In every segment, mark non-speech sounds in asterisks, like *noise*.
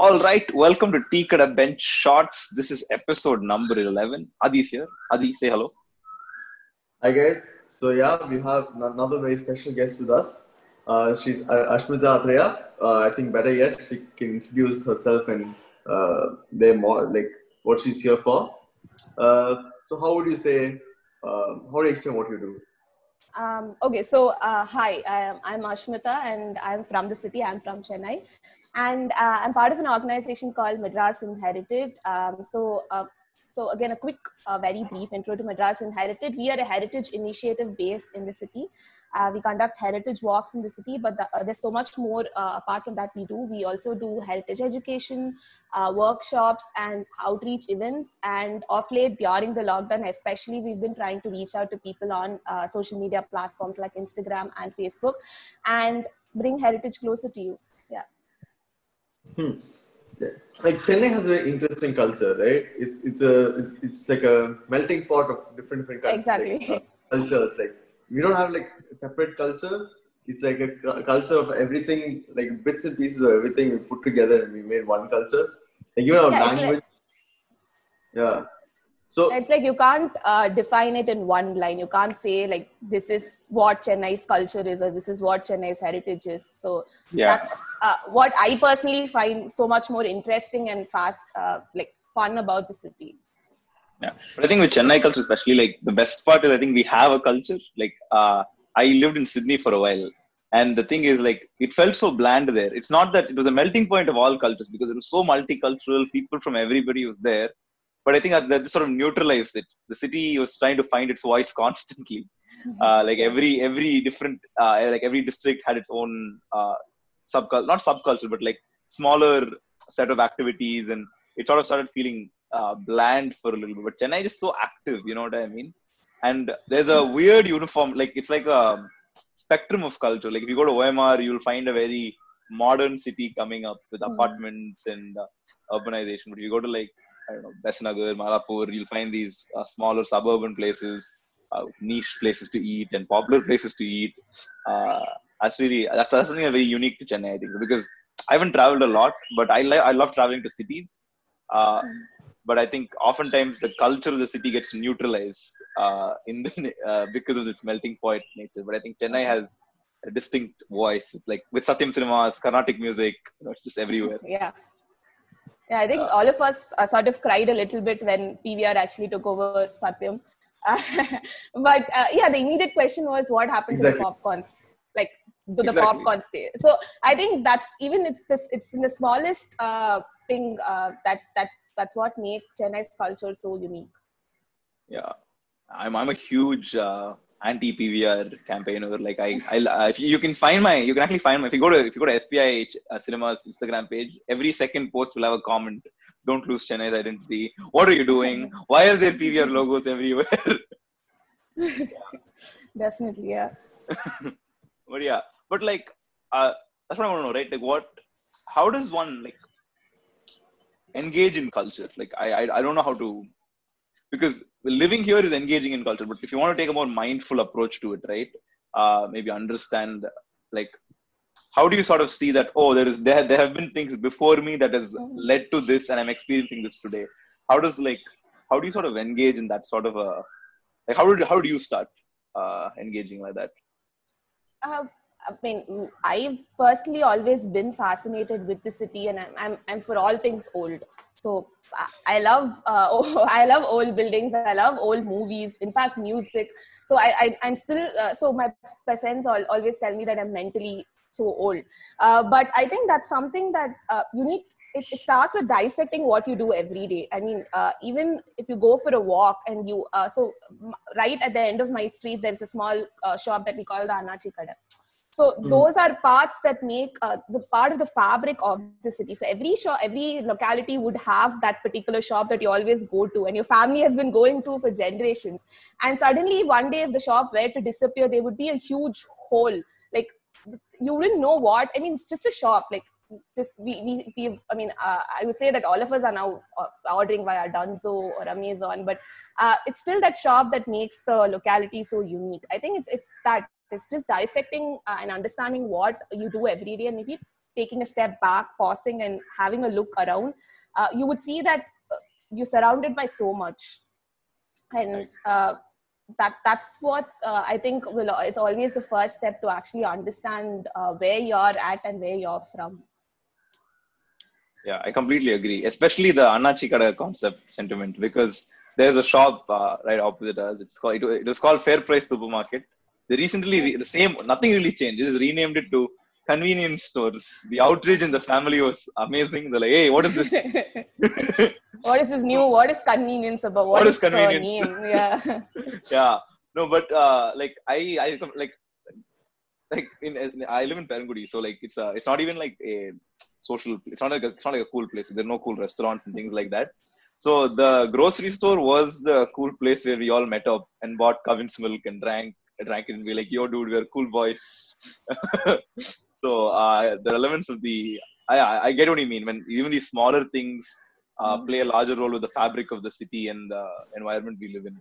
All right, welcome to Tea Kada Bench Shots. This is episode number 11. Adi's here. Adi, say hello. Hi guys. So yeah, we have another very special guest with us. Uh, she's Ashmita Atreya. Uh, I think better yet, she can introduce herself and uh, their more like what she's here for. Uh, so how would you say? Uh, how do you explain what you do? Um, okay, so uh, hi, I'm, I'm Ashmita and I'm from the city. I'm from Chennai. And uh, I'm part of an organization called Madras Inherited. Um, so, uh, so again, a quick, uh, very brief intro to Madras Inherited. We are a heritage initiative based in the city. Uh, we conduct heritage walks in the city, but the, uh, there's so much more uh, apart from that we do. We also do heritage education, workshops, and outreach events. And of late, during the lockdown, especially, we've been trying to reach out to people on social media platforms like Instagram and Facebook and bring heritage closer to you. Hmm. Yeah. Like Chennai has a very interesting culture, right? It's it's a it's, it's like a melting pot of different different cultures. Exactly. Like, uh, cultures. Like we don't have like a separate culture. It's like a cu- culture of everything, like bits and pieces of everything we put together and we made one culture. Like even our Yeah, it's like- language. yeah. So It's like you can't uh, define it in one line. You can't say like this is what Chennai's culture is or this is what Chennai's heritage is. So Yeah. that's uh, what I personally find so much more interesting and fast, uh, like fun about the city. Yeah. But I think with Chennai culture, especially, like the best part is I think we have a culture. Like, uh, I lived in Sydney for a while. And the thing is, like, it felt so bland there. It's not that it was a melting point of all cultures because it was so multicultural. People from everybody was there. But I think that, that sort of neutralized it. The city was trying to find its voice *laughs* constantly. Uh, like every every different uh, like every district had its own uh, subculture, not subculture, but like smaller set of activities, and it sort of started feeling uh, bland for a little bit. But Chennai is so active, you know what I mean? And there's a weird uniform, like it's like a spectrum of culture. Like if you go to OMR, you'll find a very modern city coming up with Mhm. apartments and uh, urbanization. But if you go to like I don't know, Besnagar, Mylapore, you'll find these uh, smaller suburban places, uh, niche places to eat, and popular places to eat. Uh, that's really that's, that's something very unique to Chennai, I think, because I haven't traveled a lot, but I like I love traveling to cities. Uh, but I think oftentimes the culture of the city gets neutralized uh, in the, *laughs* uh, because of its melting point nature. But I think Chennai has a distinct voice. It's like with Satyam Cinemas, Carnatic music, you know, it's just everywhere. Yeah. Yeah, I think Uh, all of us uh, sort of cried a little bit when PVR actually took over Satyam. *laughs* but uh, yeah, the immediate question was what happened Exactly. to the popcorns? Like, do the Exactly. popcorn stay? So I think that's even it's this it's in the smallest uh, thing uh, that that that's what make Chennai's culture so unique. yeah i'm i'm a huge uh, anti pvr campaign, campaigner like i i uh, if you, you can find my you can actually find my if you go to if you go to spi uh, cinemas instagram page every second post will have a comment. Don't lose chennai's identity. What are you doing? Why are there pvr logos everywhere? *laughs* Definitely, yeah. *laughs* but yeah. But like uh that's what i want to know right? Like what how does one like engage in culture? Like i i, I don't know how to because living here is engaging in culture but if you want to take a more mindful approach to it right uh maybe understand like how do you sort of see that oh there is there, there have been things before me that has led to this and i'm experiencing this today. How does like how do you sort of engage in that sort of a like how do how do you start uh engaging like that? Uh, I mean, I've personally always been fascinated with the city, and I'm I'm, I'm for all things old. So I- love uh, *laughs* oh, I love old buildings. I love old movies. In fact, music. So I, I I'm still uh, so my my friends all, always tell me that I'm mentally so old. Uh, but I think that's something that uh, you need. It, it starts with dissecting what you do every day. I mean, uh, even if you go for a walk and you uh, so right at the end of my street, there's a small shop that we call the Anachi So those are parts that make uh, the part of the fabric of the city. So every shop, every locality would have that particular shop that you always go to, and your family has been going to for generations. And suddenly one day, if the shop were to disappear, there would be a huge hole. Like you wouldn't know what. I mean, it's just a shop. Like this, we we, we I mean, uh, I would say that all of us are now uh, ordering via Dunzo or Amazon, but uh, it's still that shop that makes the locality so unique. I think it's it's that it's just dissecting uh, and understanding what you do every day and maybe taking a step back, pausing, and having a look around, uh, you would see that uh, you're surrounded by so much, and uh, that that's what uh, I think will. It's always the first step to actually understand uh, where you're at and where you're from. Yeah, I completely agree. Especially the Anachikada concept sentiment because there's a shop uh, right opposite us. It's called it, it was called Fair Price Supermarket. They recently re- the same nothing really changed. They just renamed it to convenience stores. The outrage in the family was amazing. They're like, hey, what is this? *laughs* what is this new? What is convenience about? What is the convenience? name? *laughs* Yeah. yeah. No, but uh, like I, I like like in, in I live in Perungudi, so like it's uh, it's not even like a social. It's not like a, it's not like a cool place. There are no cool restaurants and things like that. So the grocery store was the cool place where we all met up and bought Kavin's milk and drank drank it and be like, "Yo, dude, we're cool boys." *laughs* so uh, the relevance of the I, I I get what you mean when even these smaller things uh, play a larger role with the fabric of the city and the environment we live in.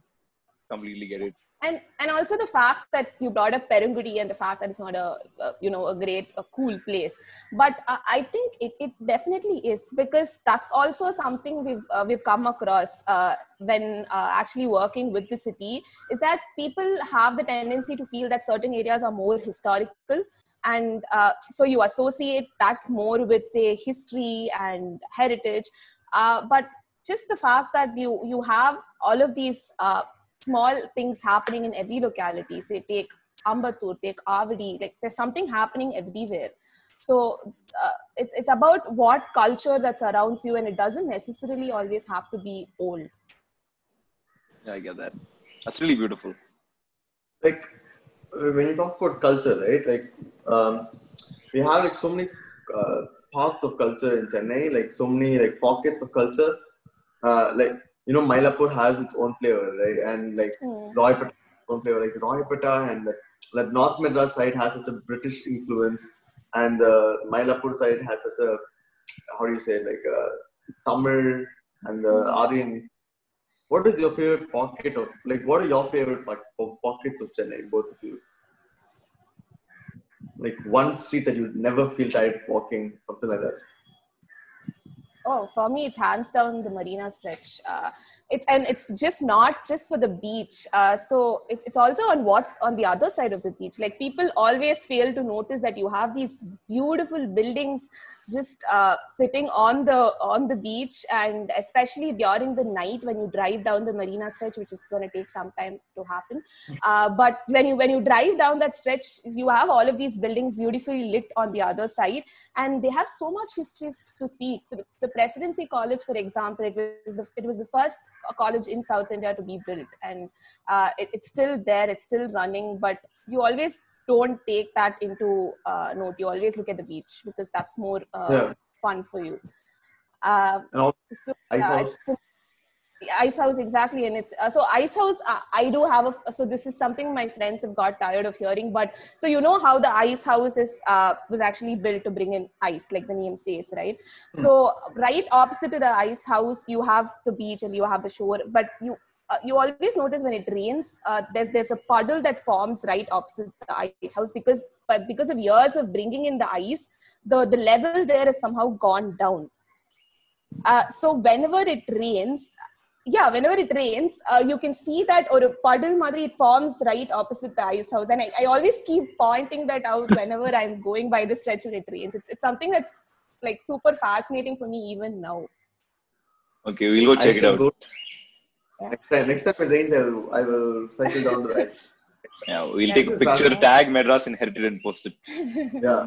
Completely get it. and and also the fact that you brought up Perungudi and the fact that it's not a, a you know a great a cool place but uh, I think it, it definitely is because that's also something we've uh, we've come across uh, when uh, actually working with the city is that people have the tendency to feel that certain areas are more historical and uh, so you associate that more with say history and heritage uh, but just the fact that you you have all of these small things happening in every locality. Say, take Ambattur, take Avadi, like there's something happening everywhere. So uh, it's it's about what culture that surrounds you, and it doesn't necessarily always have to be old. Yeah, I get that. That's really beautiful. like when you talk about culture, right? Like um, we have like so many uh, parts of culture in Chennai, like so many like pockets of culture. Uh, like you know, Mylapore has its own flavor, right? And like Mm. Royapettah has its own flavor, like Royapettah and that, that North Madras side has such a British influence, and the Mylapore side has such a how do you say like uh, Tamil and the Aryan. What is your favorite pocket of like? What are your favorite po- po- pockets of Chennai, both of you? Like one street that you'd never feel tired walking, something like that. Oh, for me, it's hands down the Marina stretch. Uh, it's and it's just not just for the beach. Uh, so it's it's also on what's on the other side of the beach. Like people always fail to notice that you have these beautiful buildings just uh, sitting on the on the beach, and especially during the night when you drive down the Marina stretch, which is going to take some time to happen. *laughs* Uh, but when you when you drive down that stretch, you have all of these buildings beautifully lit on the other side and they have so much history to speak. The, the Presidency College, for example, it was the, it was the first college in South India to be built, and uh, it, it's still there, it's still running. But you always don't take that into uh, note. You always look at the beach because that's more uh, Yeah. fun for you. Uh, And also so, House. so- the ice house exactly and it's uh, so ice house uh, i do have a so this is something my friends have got tired of hearing but so you know how the ice house is uh, was actually built to bring in ice like the name says right? So right opposite to the ice house you have the beach and you have the shore but you uh, you always notice when it rains uh, there's there's a puddle that forms right opposite the ice house because but because of years of bringing in the ice the the level there has somehow gone down. Uh, so whenever it rains yeah whenever it rains uh, you can see that or a puddle madri it forms right opposite the ice house and I, I always keep pointing that out whenever i'm going by the stretch when it rains it's, it's something that's like super fascinating for me even now Okay, we'll go I check it out. go- Next time, next time it rains, I will, I will cycle down to the ice. Yeah, we'll Yeah, take a picture, fascinating. tag Madras Inherited, and post it. *laughs* Yeah.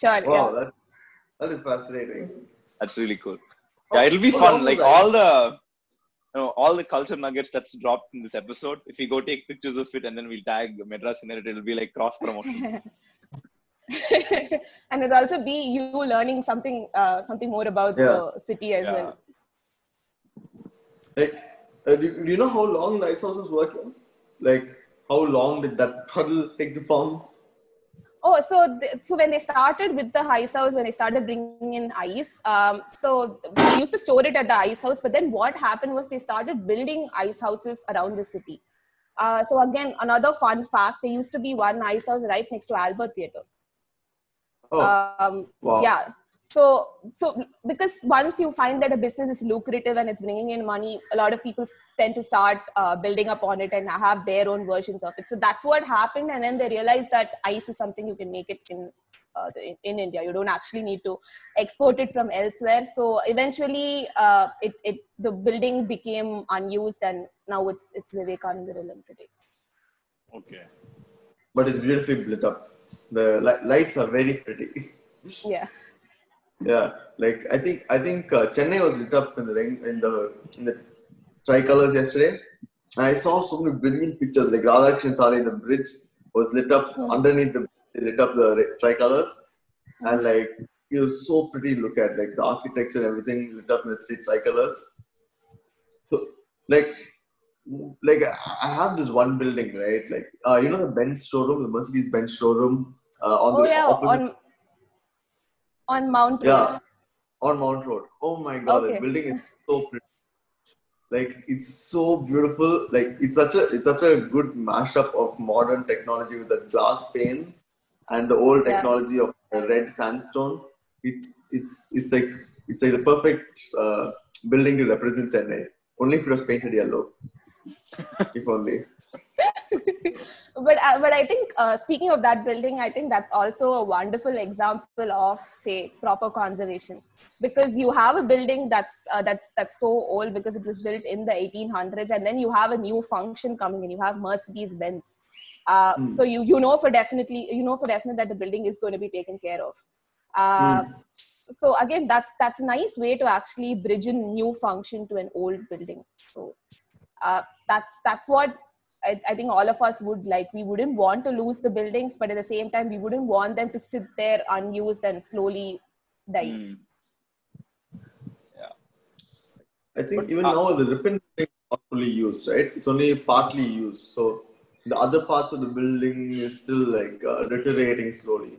sure Wow, yeah that's, that is fascinating. That's really cool. Yeah, it'll be Oh, fun. Like all the, you know, all the culture nuggets that's dropped in this episode. If we go take pictures of it and then we'll tag Madras Inherited, it, it'll be like cross promotion. *laughs* and it'll also be you learning something uh, something more about Yeah. the city as Yeah. well Like, uh, do, do you know how long the ice house was working? Like, how long did that puddle take to form? Oh, so th- so when they started with the ice house, when they started bringing in ice, um, so they used to store it at the ice house. But then what happened was they started building ice houses around the city. Uh, so again, another fun fact: there used to be one ice house right next to Albert Theatre. Oh, um, wow. yeah so so because once you find that a business is lucrative and it's bringing in money a lot of people tend to start uh, building up on it and have their own versions of it so that's what happened and then they realized that ice is something you can make it in uh, in, in India. You don't actually need to export it from elsewhere. So eventually, uh, it, it the building became unused, and now it's it's Vivekananda today. Okay. But it's beautifully lit up. The li- lights are very pretty. Yeah. Yeah, like I think I think uh, Chennai was lit up in the rain, in the in the tricolors yesterday. I saw so many brilliant pictures. Like Radhakrishnan Salai, the bridge was lit up Hmm. underneath the they lit up the tricolors, and like it was so pretty to look at. Like the architecture and everything lit up in the three tricolors. So like like I have this one building right, like uh, you know the Benz showroom, the Mercedes Benz showroom uh, on Oh the yeah, opposite on on Mount Road. yeah, on Mount Road. Oh my god, Okay. this building is so pretty. Like it's so beautiful. Like it's such a it's such a good mashup of modern technology with the glass panes and the old Yeah. technology of the red sandstone. It's it's it's like it's like the perfect uh, building to represent Chennai. Only if it was painted yellow. if only. But uh, but I think uh, speaking of that building, I think that's also a wonderful example of say proper conservation because you have a building that's uh, that's that's so old because it was built in the 1800s, and then you have a new function coming in. You have Mercedes Benz. Uh, Hmm. So you you know for definitely you know for definite that the building is going to be taken care of. Uh, So again, that's that's a nice way to actually bridge in new function to an old building. So uh, that's that's what I, I think all of us would like. We wouldn't want to lose the buildings, but at the same time, we wouldn't want them to sit there unused and slowly die. Yeah, I think But, even uh, now the Ripon is not fully used, right? It's only partly used. So the other parts of the building is still like uh, deteriorating slowly.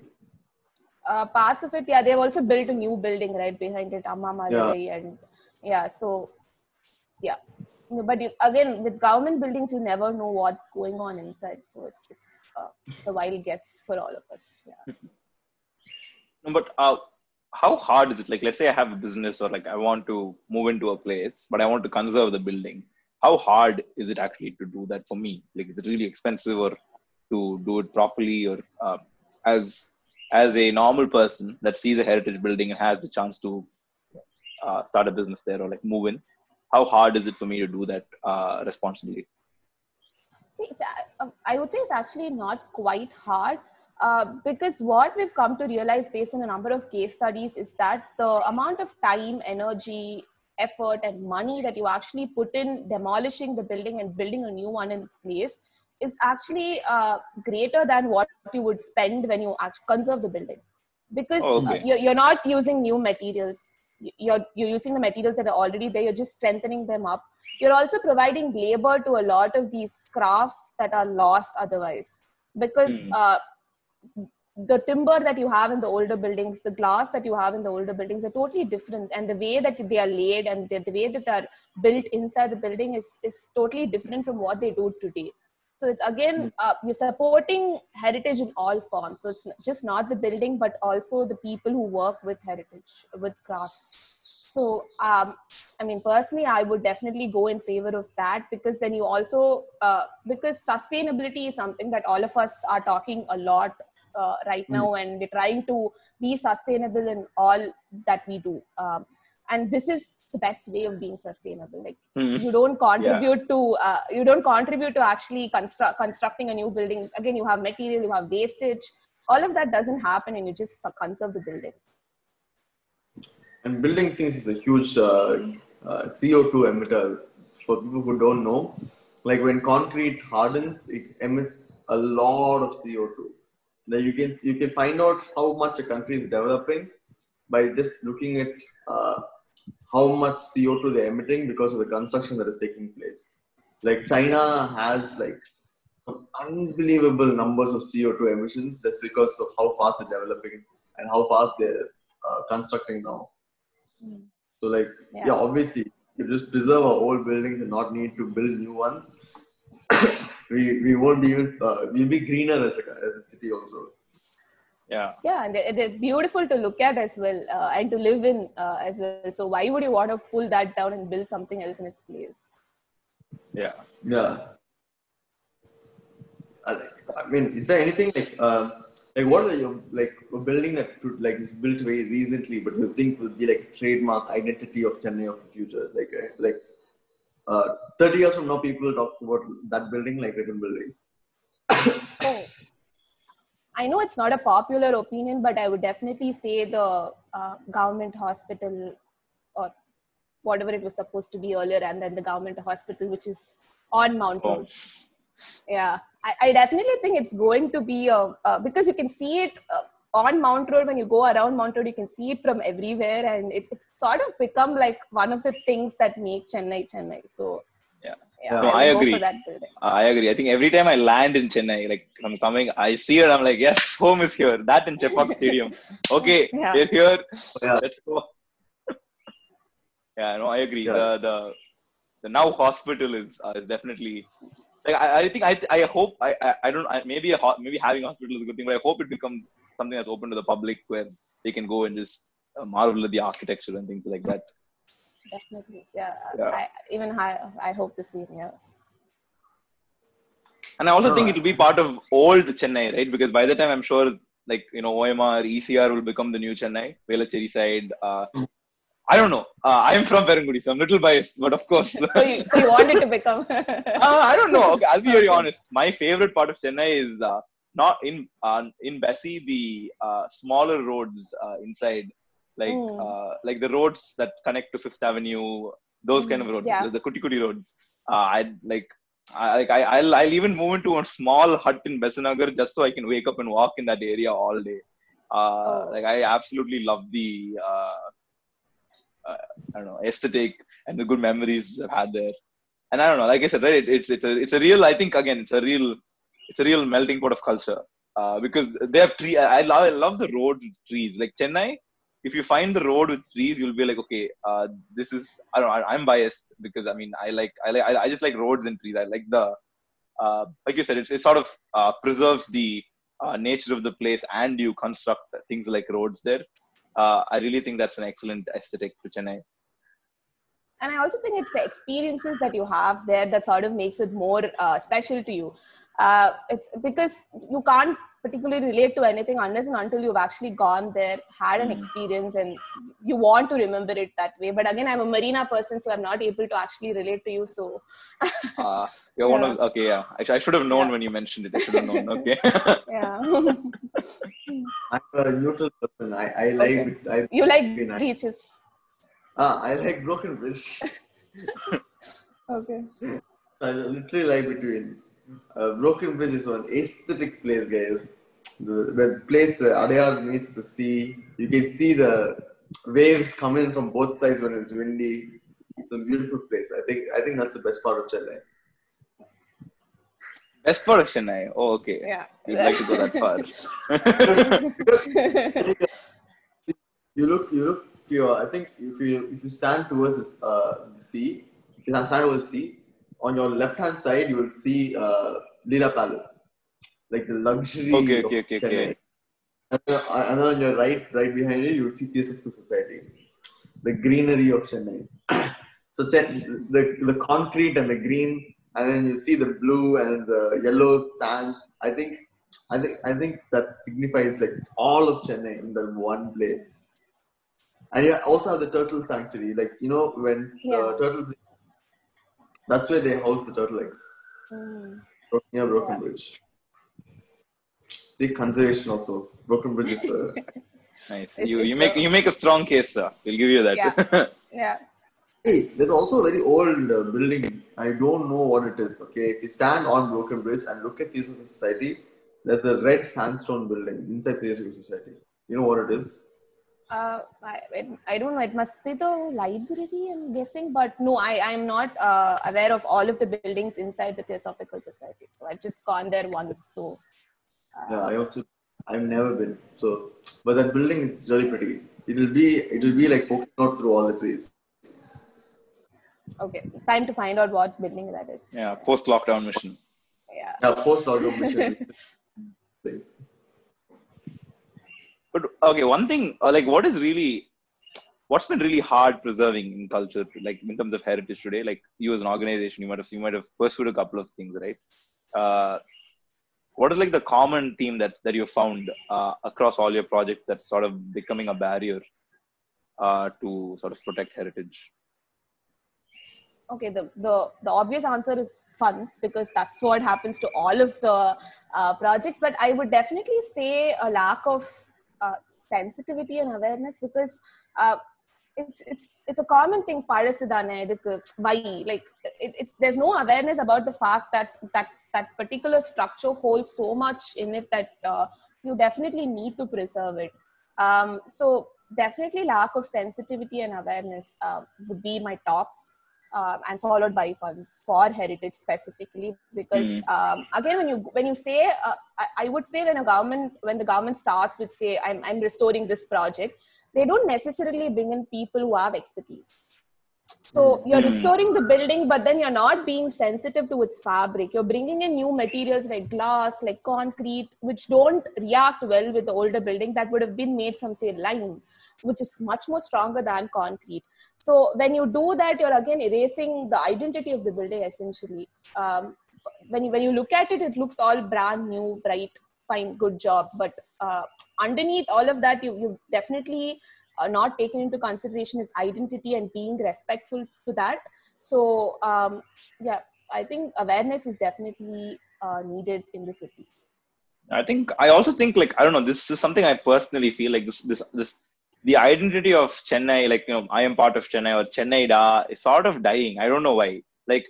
Uh, parts of it, yeah, they've also built a new building right behind it, Amma Maaligai, and yeah, so yeah. But you, again, with government buildings, you never know what's going on inside, so it's it's uh, a wild guess for all of us. Yeah. *laughs* No, but uh, how hard is it? Like, let's say I have a business or like I want to move into a place, but I want to conserve the building. How hard is it actually to do that for me? Like, is it really expensive or to do it properly or uh, as as a normal person that sees a heritage building and has the chance to uh, start a business there or like move in? How hard is it for me to do that uh, responsibly? See, it's, uh, I would say it's actually not quite hard uh, because what we've come to realize based on a number of case studies is that the amount of time, energy, effort, and money that you actually put in demolishing the building and building a new one in its place is actually uh, greater than what you would spend when you conserve the building because Oh, okay. you're, you're not using new materials you're you're using the materials that are already there you're just strengthening them up. You're also providing labor to a lot of these crafts that are lost otherwise. Because Hmm. uh, the timber that you have in the older buildings the glass that you have in the older buildings are totally different. And the way that they are laid and the, the way that they are built inside the building is, is totally different from what they do today so it's again uh, you're supporting heritage in all forms. So it's just not the building but also the people who work with heritage with crafts. So um, i mean personally i would definitely go in favor of that because then you also uh, because sustainability is something that all of us are talking a lot uh, right now and we're trying to be sustainable in all that we do. Um, and this is the best way of being sustainable like Hmm. you don't contribute to uh, you don't contribute to actually construct constructing a new building again you have material you have wastage all of that doesn't happen and you just conserve the building And building things is a huge uh, uh, CO2 emitter. For people who don't know, like when concrete hardens, it emits a lot of CO2. Now you can you can find out how much a country is developing by just looking at uh, how much CO2 they're emitting because of the construction that is taking place. Like China has like unbelievable numbers of CO2 emissions just because of how fast they're developing and how fast they're uh, constructing now. So like yeah. Yeah. obviously you just preserve our old buildings and not need to build new ones. *coughs* we we won't be even uh, we'll be greener as a as a city also. Yeah. Yeah, and they- they're beautiful to look at as well uh, and to live in uh, as well. So why would you want to pull that down and build something else in its place? Yeah. Yeah. I, mean, is there anything like uh, like what are your like a building that could, like is built very recently, but you think will be like a trademark identity of Chennai of the future? Like uh, like uh, thirty years from now, people will talk about that building like Ripon Building. Oh, I know it's not a popular opinion, but I would definitely say the uh, government hospital or whatever it was supposed to be earlier, and then the government hospital, which is on Mount Oh, Road. Yeah, I, I definitely think it's going to be a uh, because you can see it uh, on Mount Road when you go around Mount Road, you can see it from everywhere, and it, it's sort of become like one of the things that make Chennai Chennai. So Yeah. yeah, No, will I agree. for that building. I agree. I think every time I land in Chennai, like I'm coming, I see it. I'm like, yes, *laughs* home is here. That in Chepauk *laughs* Stadium. Okay, Yeah. we're here. Yeah. Let's go. *laughs* yeah, no, I agree. Yeah. The the the now hospital is uh, is definitely like I, I think I I hope I I, I don't I, maybe a ho- maybe having a hospital is a good thing, but I hope it becomes something that's open to the public where they can go and just uh, marvel at the architecture and things like that. Definitely, yeah. Yeah. I, even I, I hope the same. Yeah. And I also think Alright. it will be part of old Chennai, right? Because by the time I'm sure, like, you know, OMR, ECR will become the new Chennai, Velachery side. Uh, Mm. I don't know. Uh, I'm from Perungudi, so I'm a little biased, but of course. *laughs* So you, so you want it to become? *laughs* uh, I don't know. Okay, I'll be very honest. My favorite part of Chennai is uh, not in uh, in Bessie, the uh, smaller roads uh, inside, like Mm. uh, like the roads that connect to Fifth Avenue, those kind of Mm, roads, yeah. the, kuti kuti roads. Uh, I like. I, like I, I'll, I'll even move into a small hut in Besanagar just so I can wake up and walk in that area all day. Uh, Oh. Like I absolutely love the uh, uh, I don't know aesthetic and the good memories I've had there and I don't know, like I said, right? It, it's it's a it's a real. I think again, it's a real it's a real melting pot of culture uh, because they have tree. I, I love I love the road trees. Like Chennai, if you find the road with trees, you'll be like, okay, uh, this is. I don't know. I'm biased because I mean, I like I like I, just like roads and trees. I like the uh, like you said, it, it sort of uh, preserves the uh, nature of the place, and you construct things like roads there. Uh, I really think that's an excellent aesthetic to Chennai. and I also think it's the experiences that you have there that sort of makes it more uh, special to you. It's because you can't particularly relate to anything unless and until you've actually gone there, had an Mm. experience, and you want to remember it that way. But again, I'm a marina person, so I'm not able to actually relate to you. So *laughs* Uh, you're one of okay, yeah. I, I should have known Yeah. when you mentioned it. I should have known. Okay. *laughs* yeah, *laughs* I'm a neutral person. I, I like I, you like Very nice. beaches. ah, I like Broken Bridge. Okay. I literally like between. Uh, Broken Bridge is one aesthetic place, guys. The, the place the Adyar meets the sea. You can see the waves coming from both sides when it's windy. It's a beautiful place. I think I think that's the best part of Chennai. Best part of Chennai. Oh, okay. Yeah. You'd like to go that far. *laughs* You look, you look pure. I think if you if you stand towards this, uh, the sea, if you stand towards the sea, on your left hand side you will see uh, Leela Palace, like the luxury. Okay, okay, okay, Chennai. okay. And, then, uh, and on your right, right behind you, you will see Theosophical Society, the greenery of Chennai. *coughs* so Chen, the the concrete and the green, and then you see the blue and the yellow sands. I think, I think, I think that signifies like all of Chennai in the one place. And you also have the turtle sanctuary, like you know when Yeah. the turtles. That's where they house the turtle eggs Mm. near Broken Bridge. See conservation also. Broken Bridge is uh, *laughs* Nice. It's- You it's you make you make a strong case, sir. We'll give you that. *laughs* Yeah. Hey, there's also a very old uh, building. I don't know what it is. Okay, if you stand on Broken Bridge and look at Theosophical Society, there's a red sandstone building inside Theosophical Society. You know what it is? Uh, I, I don't know. It must be the library, I'm guessing. But no, I, I'm not uh, aware of all of the buildings inside the Theosophical Society. So I've just gone there once. So uh, Yeah, I also I've never been. So, but that building is really pretty. It'll be it'll be like poking out through all the trees. okay, time to find out what building that is. yeah. Post lockdown mission. Yeah. Yeah, post lockdown mission. *laughs* but okay, one thing, uh, like, what is really, what's been really hard preserving in culture, like in terms of heritage today? Like, you as an organization, you might have, you might have pursued a couple of things, right? Uh, what is like the common theme that that you found uh, across all your projects that's sort of becoming a barrier uh, to sort of protect heritage? okay the, the the obvious answer is funds because that's what happens to all of the uh, projects but i would definitely say a lack of uh, sensitivity and awareness because uh, it's it's it's a common thing parasudana edukku why? Like it's there's no awareness about the fact that that that particular structure holds so much in it that uh, you definitely need to preserve it. Um, so definitely lack of sensitivity and awareness would be my top uh, and followed by funds for heritage specifically because Mm. um, again when you when you say uh, I, I would say when a government when the government starts with say I'm, I'm restoring this project they don't necessarily bring in people who have expertise so you're Mm. restoring the building but then you're not being sensitive to its fabric you're bringing in new materials like glass like concrete which don't react well with the older building that would have been made from say lime which is much more stronger than concrete. So when you do that you're again erasing the identity of the building essentially. Um, when you when you look at it it looks all brand new bright fine good job. But uh, underneath all of that you you definitely uh, not taken into consideration its identity and being respectful to that. So um, yeah i think awareness is definitely uh, needed in the city. I think I also think like I don't know. This is something I personally feel like this this this the identity of Chennai, like you know, I am part of Chennai or Chennai da is sort of dying. I don't know why. Like,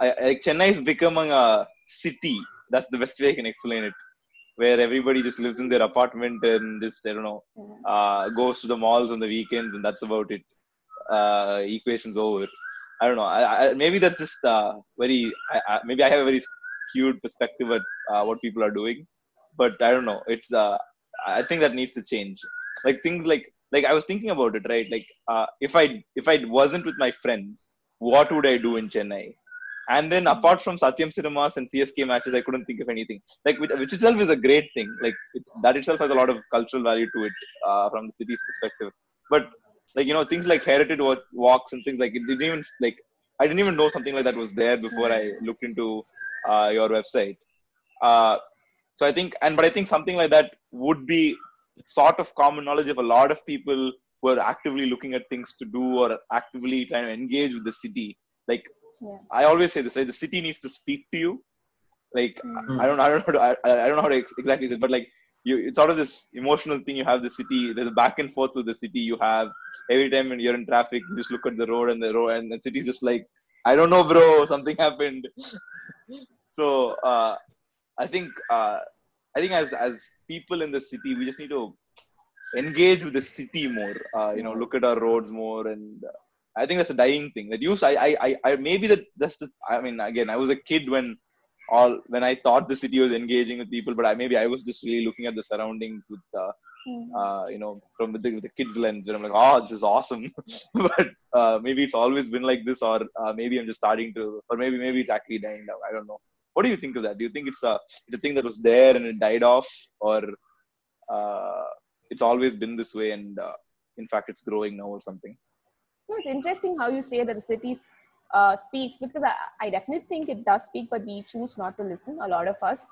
I, like Chennai is becoming a city. That's the best way I can explain it. Where everybody just lives in their apartment and just I don't know, uh, goes to the malls on the weekends and that's about it. Uh, equations over. I don't know. I, I, maybe that's just uh, very. I, maybe I have a very skewed perspective at uh, what people are doing but I don't know. It's uh, I think that needs to change. Like things like like I was thinking about it, right? Like uh, if I if I wasn't with my friends, what would I do in Chennai? And then apart from Satyam Cinemas and CSK matches, I couldn't think of anything. Like which, which itself is a great thing. Like it, that itself has a lot of cultural value to it uh, from the city's perspective. But like you know things like heritage walks and things like it didn't even like I didn't even know something like that was there before I looked into uh, your website. Uh, so I think, and but I think something like that would be sort of common knowledge of a lot of people who are actively looking at things to do or actively trying to engage with the city. Like Yeah. I always say this, right? The city needs to speak to you. Like Mm. I don't, I don't know, how to, I, I don't know how to ex- exactly say, it, but like you, it's sort of this emotional thing. You have the city. There's a back and forth with the city. You have every time when you're in traffic, you just look at the road and the road, and the city's just like, I don't know, bro. Something happened. *laughs* so uh, I think uh, I think as as people in the city, we just need to engage with the city more. Uh, you know, look at our roads more, and uh, I think that's a dying thing. That used, I, I, I, I maybe that that's the. I mean, again, I was a kid when all when I thought the city was engaging with people, but I maybe I was just really looking at the surroundings with. Uh, uh, you know, from the, the kids' lens, and I'm like, oh, this is awesome. *laughs* but uh, maybe it's always been like this, or uh, maybe I'm just starting to, or maybe maybe it's actually dying down. I don't know. What do you think of that? Do you think it's a it's a thing that was there and it died off, or uh, it's always been this way, and uh, in fact it's growing now or something? No, it's interesting how you say that the city uh, speaks because I, I definitely think it does speak, but we choose not to listen. A lot of us,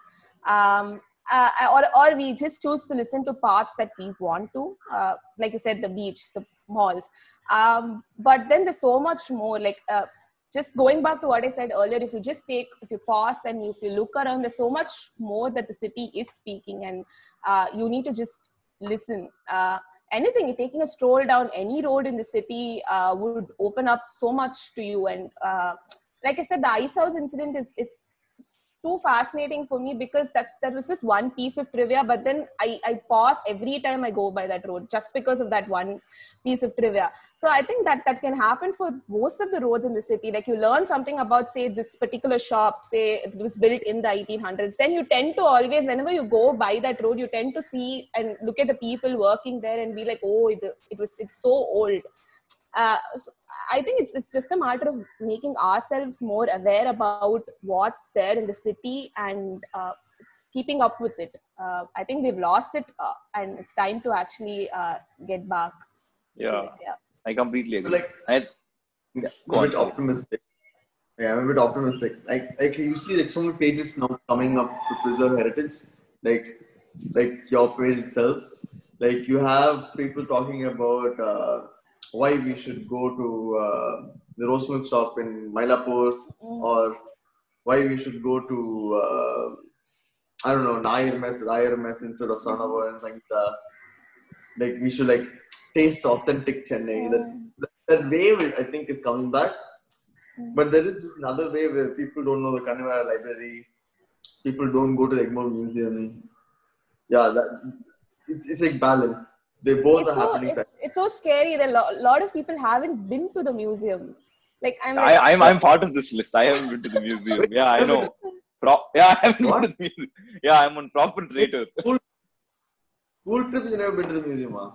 um, uh, or or we just choose to listen to parts that we want to, uh, like you said, the beach, the malls. Um, but then there's so much more. Like uh, just going back to what I said earlier, if you just take, if you pause and if you look around, there's so much more that the city is speaking, and uh, you need to just listen. Uh, anything taking a stroll down any road in the city uh, would open up so much to you and uh, like i said the ice house incident is is so fascinating for me because that's that was just one piece of trivia but then i i pause every time i go by that road just because of that one piece of trivia. So i think that that can happen for most of the roads in the city. Like you learn something about say this particular shop say it was built in the 1800s then you tend to always whenever you go by that road you tend to see and look at the people working there and be like oh it, it was it's so old uh, so I think it's it's just a matter of making ourselves more aware about what's there in the city and uh, keeping up with it. uh, I think we've lost it, uh, and it's time to actually uh, get back. Yeah, yeah. I completely agree. Like- I, yeah, I'm a bit sorry. optimistic. Yeah, I'm a bit optimistic. Like, like you see, like so many pages now coming up to preserve heritage. Like, like your page itself. Like you have people talking about uh, why we should go to uh, the roast milk shop in Mylapore, Mm. or why we should go to uh, I don't know Nair mess, Nair mess instead of Saravana and Sangeeta. Like we should like taste authentic Chennai. That, Mm. that that wave I think is coming back. Mm. But there is another way where people don't know the Connemara library. People don't go to the Egmore Museum. Yeah, that it's, it's like balance. They both It's are so, happening. It's, it's so scary that a lo- lot of people haven't been to the museum. Like I'm like, I, I'm I'm part of this list. I haven't been to the museum. *laughs* Yeah, I know. Pro- yeah, I haven't What? been to the museum. Yeah, I'm on proper traitor. School trip, you never been to the museum, huh?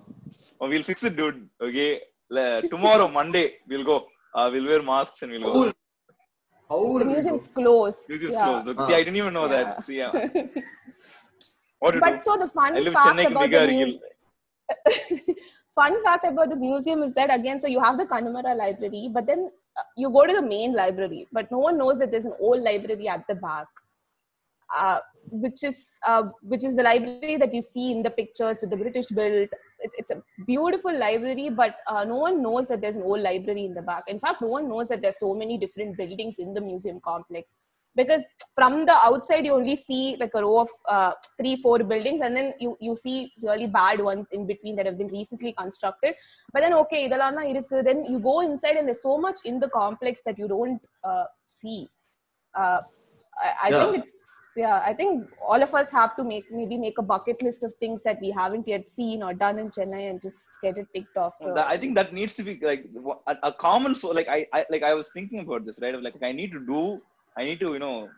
Oh, we'll fix it, dude. Okay, Le- tomorrow, *laughs* Monday, we'll go. Uh, we'll wear masks and we'll go. will, how the museum's go? closed. Museum's yeah. closed. Ah. See, I didn't even know Yeah. that. See, yeah. *laughs* What to do? But so the fun I fact Chennai, about Biggar the museum, fun fact about the museum is that again, so you have the Connemara library, but then uh, you go to the main library, but no one knows that there's an old library at the back, uh, which is uh, which is the library that you see in the pictures with the British built. It's, it's a beautiful library, but uh, no one knows that there's an old library in the back. In fact, no one knows that there's so many different buildings in the museum complex because from the outside you only see like a row of uh, three four buildings and then you you see really bad ones in between that have been recently constructed. But then okay then you go inside and there's so much in the complex that you don't uh, see. Uh, I, I yeah. think it's yeah i think all of us have to make maybe make a bucket list of things that we haven't yet seen or done in chennai and just get it ticked off i think that needs to be like a, a common so like I, I like i was thinking about this right? Of like i need to do I need to you know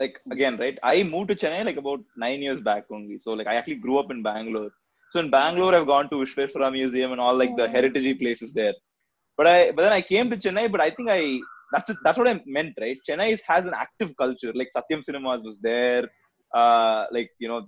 like again right? I moved to Chennai like about nine years back only. So like I actually grew up in Bangalore. So in Bangalore I've gone to Vishweshwara Museum and all like the Mm. heritage places there. But I but then I came to Chennai but I think I that's that's what I meant right? Chennai is, has an active culture. Like Satyam Cinemas was there. Uh like you know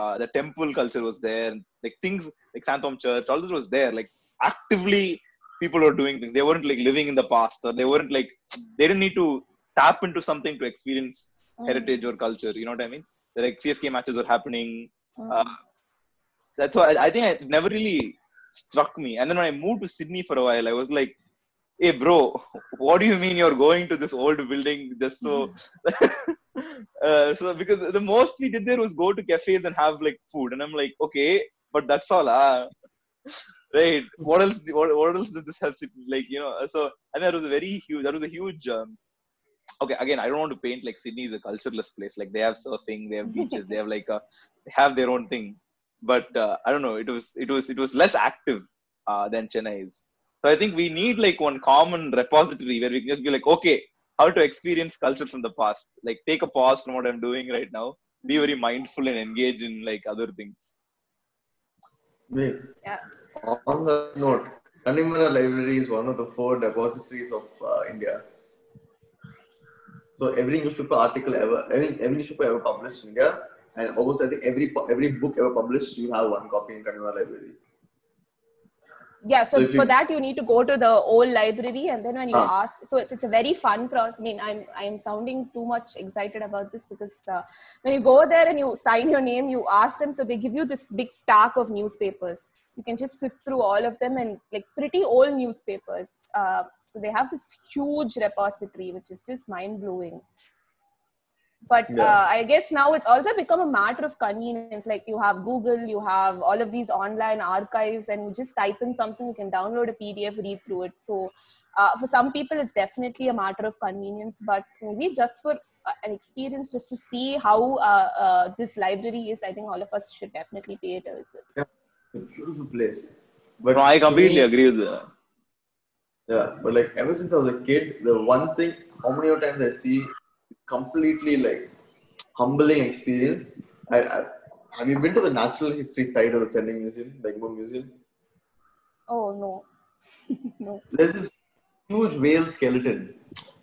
uh, the temple culture was there. Like things like Santhome Church all this was there. Like actively people were doing things. They weren't like living in the past or they weren't like they didn't need to tap into something to experience Mm. heritage or culture you know what I mean the, like CSK matches were happening Mm. uh, that's why I, I think it never really struck me and then when I moved to Sydney for a while I was like hey bro what do you mean you're going to this old building just so *laughs* uh, so because the most we did there was go to cafes and have like food and i'm like okay but that's all ah. *laughs* right what else what, what else does this have like you know so and that was a very huge that was a huge um, okay again i don't want to paint like sydney is a cultureless place like they have surfing they have beaches they have like a, they have their own thing but uh, i don't know it was it was it was less active uh, than chennai is so I think we need like one common repository where we can just be like, okay, how to experience culture from the past. Like take a pause from what I'm doing right now. Be very mindful and engage in like other things. Wait, yeah on the note, Connemara Library is one of the four depositories of uh, India. So every newspaper article ever, every, every newspaper ever published in India, and almost I think every every book ever published, you have one copy in Connemara Library. Yeah so, So for you- that you need to go to the old library and then when you Ah. ask so it's, it's a very fun process. I mean i'm i'm sounding too much excited about this because uh, when you go there and you sign your name you ask them so they give you this big stack of newspapers. You can just sift through all of them and like pretty old newspapers uh, so they have this huge repository which is just mind-blowing but Yeah. uh, i guess now it's also become a matter of convenience like you have google you have all of these online archives and you just type in something you can download a pdf read through it so uh, for some people it's definitely a matter of convenience but maybe just for uh, an experience just to see how uh, uh, this library is i think all of us should definitely pay it a visit It's a beautiful place. But No, I completely me- agree with that. Yeah, but like ever since I was a kid, the one thing, how many more times I see, completely like humbling experience. I, I have you been to the natural history side of the Chennai Museum, the Egmore Museum? oh no *laughs* no There's this huge whale skeleton.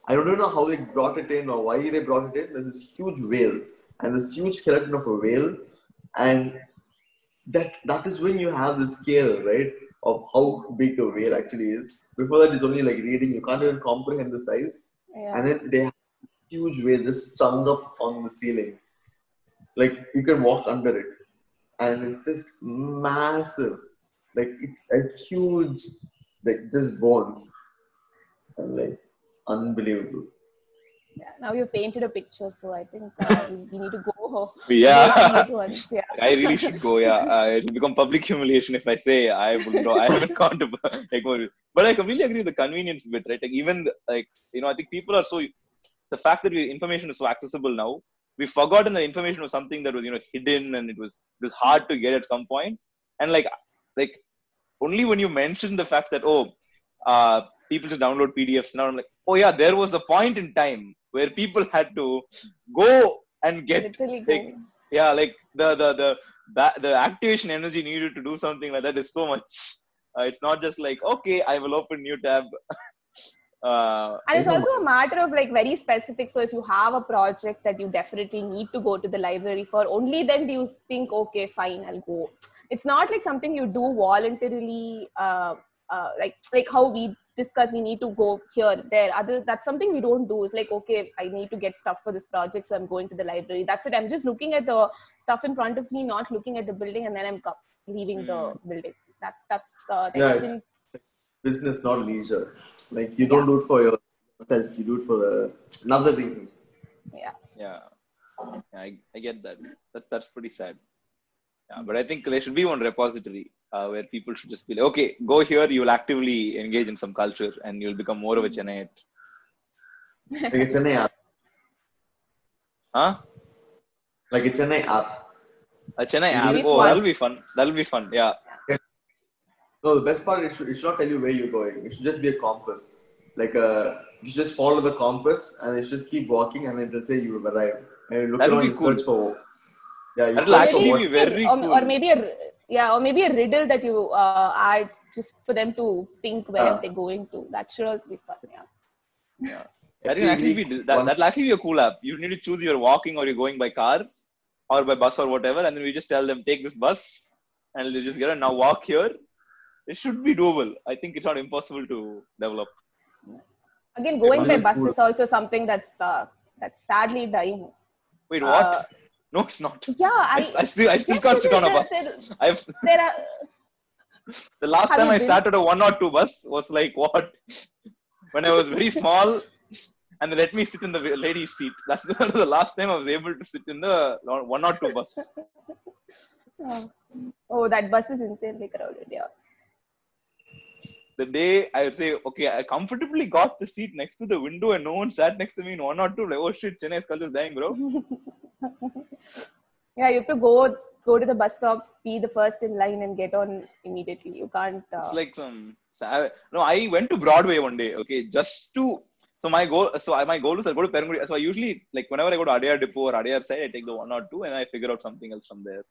I don't even know how they brought it in or why they brought it in. There's this huge whale and this huge skeleton of a whale. and that that is when you have the scale, right, of how big a whale actually is. Before that, it's only like reading; you can't even comprehend the size. Yeah. And then they have huge whale just strung up on the ceiling, like you can walk under it, and it's just massive. Like it's a huge, like just bones, and like unbelievable. Yeah, now you've painted a picture, so I think uh, we, we need to go. *laughs* Yeah. go see it once, yeah. *laughs* I really should go. Yeah, uh, it'll become public humiliation if I say I will know. I haven't *laughs* gone to like, but I completely agree with the convenience bit, right? Like even like you know, I think people are so the fact that we, information is so accessible now. We've forgotten that information was something that was you know hidden and it was it was hard to get at some point. And like like only when you mention the fact that oh, uh, people just download PDFs now. I'm like, oh yeah, there was a point in time where people had to go and get like, yeah like the the the that the activation energy needed to do something like that is so much uh, it's not just like okay i will open new tab *laughs* uh and it's also a matter of like very specific. So if you have a project that you definitely need to go to the library for only then do you think okay fine i'll go. It's not like something you do voluntarily uh, uh, like like how we discuss we need to go here there. Other that's something we don't do. It's like okay i need to get stuff for this project so i'm going to the library. That's it. I'm just looking at the stuff in front of me not looking at the building and then i'm leaving the building. That's that's uh, Yeah, Business, not leisure. Like you don't do it for yourself; you do it for uh, another reason. yeah. Yeah. I, I get that. That's that's pretty sad. Yeah but i think there should be one repository uh, where people should just be like okay go here you will actively engage in some culture and you'll become more of a chennaiite Like a Chennai app, huh? Like a Chennai app. a chennai app? Maybe oh fun. that'll be fun. That'll be fun yeah No, the best part is it should, not tell you where you're going. It should just be a compass. Like uh, you should just follow the compass and it should just keep walking and it'll say you have arrived. And you look That'll around be and cool. search for yeah, you That'll search for actually what be very or, cool. or maybe a r- yeah or maybe a riddle that you uh, add just for them to think where Ah. they're going to that should also be fun yeah Yeah. That can actually be that, One- that'll actually be a cool app. You need to choose you're walking or you're going by car or by bus or whatever, and then we just tell them take this bus and they just get it. Now walk here. It should be doable. I think it's not impossible to develop. again going by bus is also something that's uh, that's sadly dying Wait, what? Uh, no, it's not. yeah i, I, I still I still yes, can't sit on a bus. *laughs* I've there are *laughs* the last time I been? sat at a one or two bus was like what? *laughs* when I was very small and they let me sit in the lady's seat. That's the, the last time I was able to sit in the one or two bus. oh that bus is insanely crowded yeah the day I would say, okay, I comfortably got the seat next to the window and no one sat next to me in one or two. Like, oh shit, Chennai's culture is dying, bro. *laughs* yeah you have to go go to the bus stop be the first in line and get on immediately you can't uh, It's like some. No, I went to Broadway one day, okay, just to. So my goal, so I, my goal is I go to Perungudi. So I usually, like, whenever I go to Adyar Depot or Adyar side, I take the one or two and I figure out something else from there.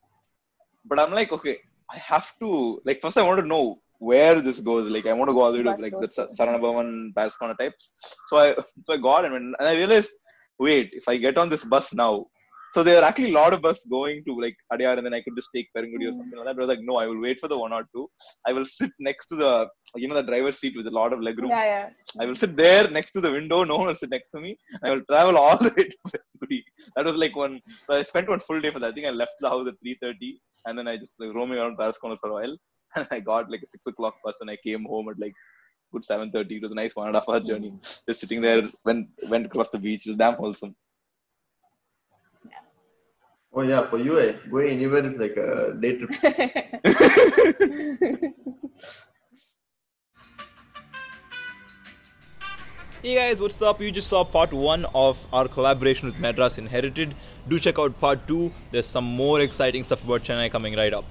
But I'm like, okay, I have to, like, first I want to know where this goes. Like, I want to go all the way to, like, the goes Sa- to- Saravana Bhavan, Paris kind of types. So I, so I got and, and I realized, wait, if I get on this bus now, so there are actually a lot of bus going to like Adyar and then I could just take Perungudi or hmm. something like that. But I was like, no, I will wait for the one or two. I will sit next to the, you know, the driver's seat with a lot of legroom. yeah yeah I will sit there next to the window. No one will sit next to me. I will travel all the way to Perungudi. That was like one. So I spent one full day for that. I think I left the house at 3:30 and then I just like roaming around Paris Corner for a while. And *laughs* I got like a six o'clock bus and I came home at like good 7:30. It was a nice one and a half hour journey. Just sitting there, went went across the beach. It was damn wholesome. Oh yeah, for you, eh, going anywhere is like a day trip. *laughs* Hey guys, what's up? You just saw part one of our collaboration with Madras Inherited. Do check out part two. There's some more exciting stuff about Chennai coming right up.